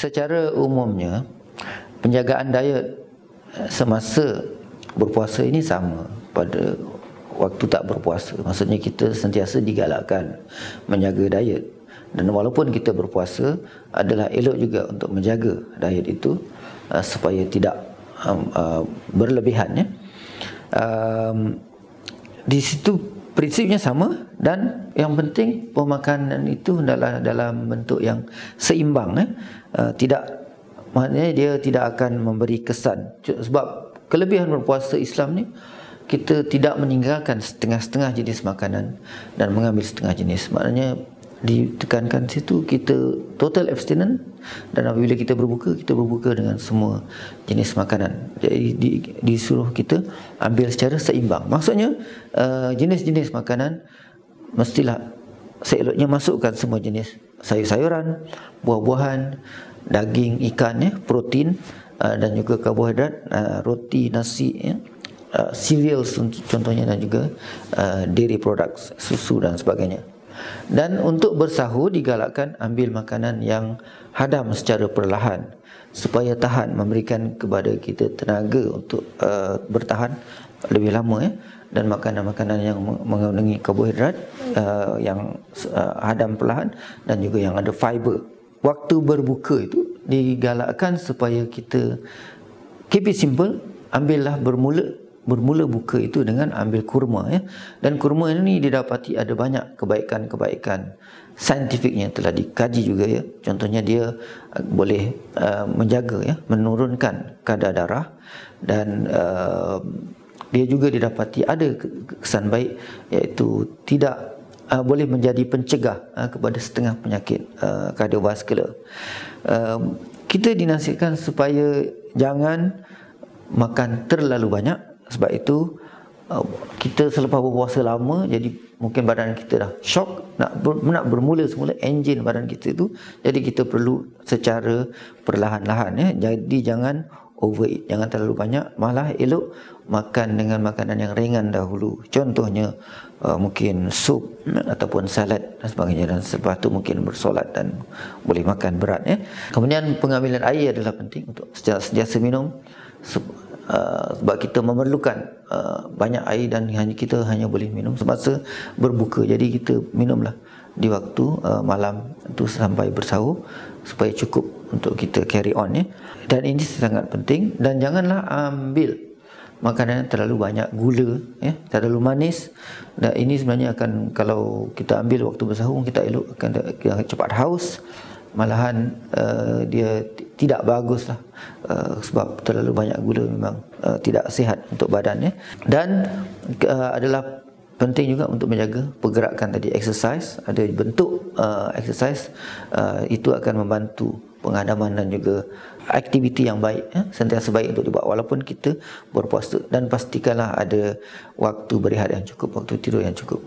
secara umumnya penjagaan diet eh, semasa berpuasa ini sama pada waktu tak berpuasa. Maksudnya kita sentiasa digalakkan menjaga diet. Dan walaupun kita berpuasa adalah elok juga untuk menjaga diet itu uh, supaya tidak um, uh, berlebihan ya. Um, di situ prinsipnya sama dan yang penting pemakanan itu adalah dalam bentuk yang seimbang ya. Uh, tidak maknanya dia tidak akan memberi kesan sebab kelebihan berpuasa Islam ni kita tidak meninggalkan setengah-setengah jenis makanan dan mengambil setengah jenis maknanya ditekankan situ kita total abstinent dan apabila kita berbuka kita berbuka dengan semua jenis makanan. Jadi di, disuruh kita ambil secara seimbang. Maksudnya uh, jenis-jenis makanan mestilah seeloknya masukkan semua jenis sayur-sayuran buah-buahan daging ikan ya protein uh, dan juga karbohidrat uh, roti nasi ya uh, cereals contohnya dan juga uh, dairy products susu dan sebagainya dan untuk bersahur digalakkan ambil makanan yang hadam secara perlahan supaya tahan memberikan kepada kita tenaga untuk uh, bertahan lebih lama ya dan makanan-makanan yang mengandungi karbohidrat uh, yang uh, hadam perlahan dan juga yang ada fiber. Waktu berbuka itu digalakkan supaya kita keep it simple, ambillah bermula bermula buka itu dengan ambil kurma ya. Dan kurma ini didapati ada banyak kebaikan-kebaikan saintifiknya telah dikaji juga ya. Contohnya dia uh, boleh uh, menjaga ya, menurunkan kadar darah dan uh, dia juga didapati ada kesan baik iaitu tidak uh, boleh menjadi pencegah uh, kepada setengah penyakit uh, kardiovaskular. Uh, kita dinasihatkan supaya jangan makan terlalu banyak sebab itu uh, kita selepas berpuasa lama jadi mungkin badan kita dah shock nak ber, nak bermula semula enjin badan kita itu jadi kita perlu secara perlahan-lahan ya jadi jangan overeat jangan terlalu banyak malah elok makan dengan makanan yang ringan dahulu. Contohnya uh, mungkin sup ataupun salad dan sebagainya. Dan sebab tu mungkin bersolat dan boleh makan berat ya kemudian pengambilan air adalah penting untuk sentiasa minum Uh, sebab kita memerlukan uh, banyak air dan hanya kita hanya boleh minum. Semasa berbuka jadi kita minumlah di waktu uh, malam itu sampai bersahur supaya cukup untuk kita carry on ya. Dan ini sangat penting. Dan janganlah ambil makanan yang terlalu banyak gula ya terlalu manis. Dan ini sebenarnya akan kalau kita ambil waktu bersahur kita elok akan cepat haus. Malahan uh, dia tidak baguslah. Uh, sebab terlalu banyak gula memang uh, tidak sihat untuk badan ya dan uh, adalah penting juga untuk menjaga pergerakan tadi. Exercise ada bentuk uh, exercise uh, itu akan membantu pengadaman dan juga aktiviti yang baik ya, sentiasa baik untuk dibuat walaupun kita berpuasa dan pastikanlah ada waktu berehat yang cukup waktu tidur yang cukup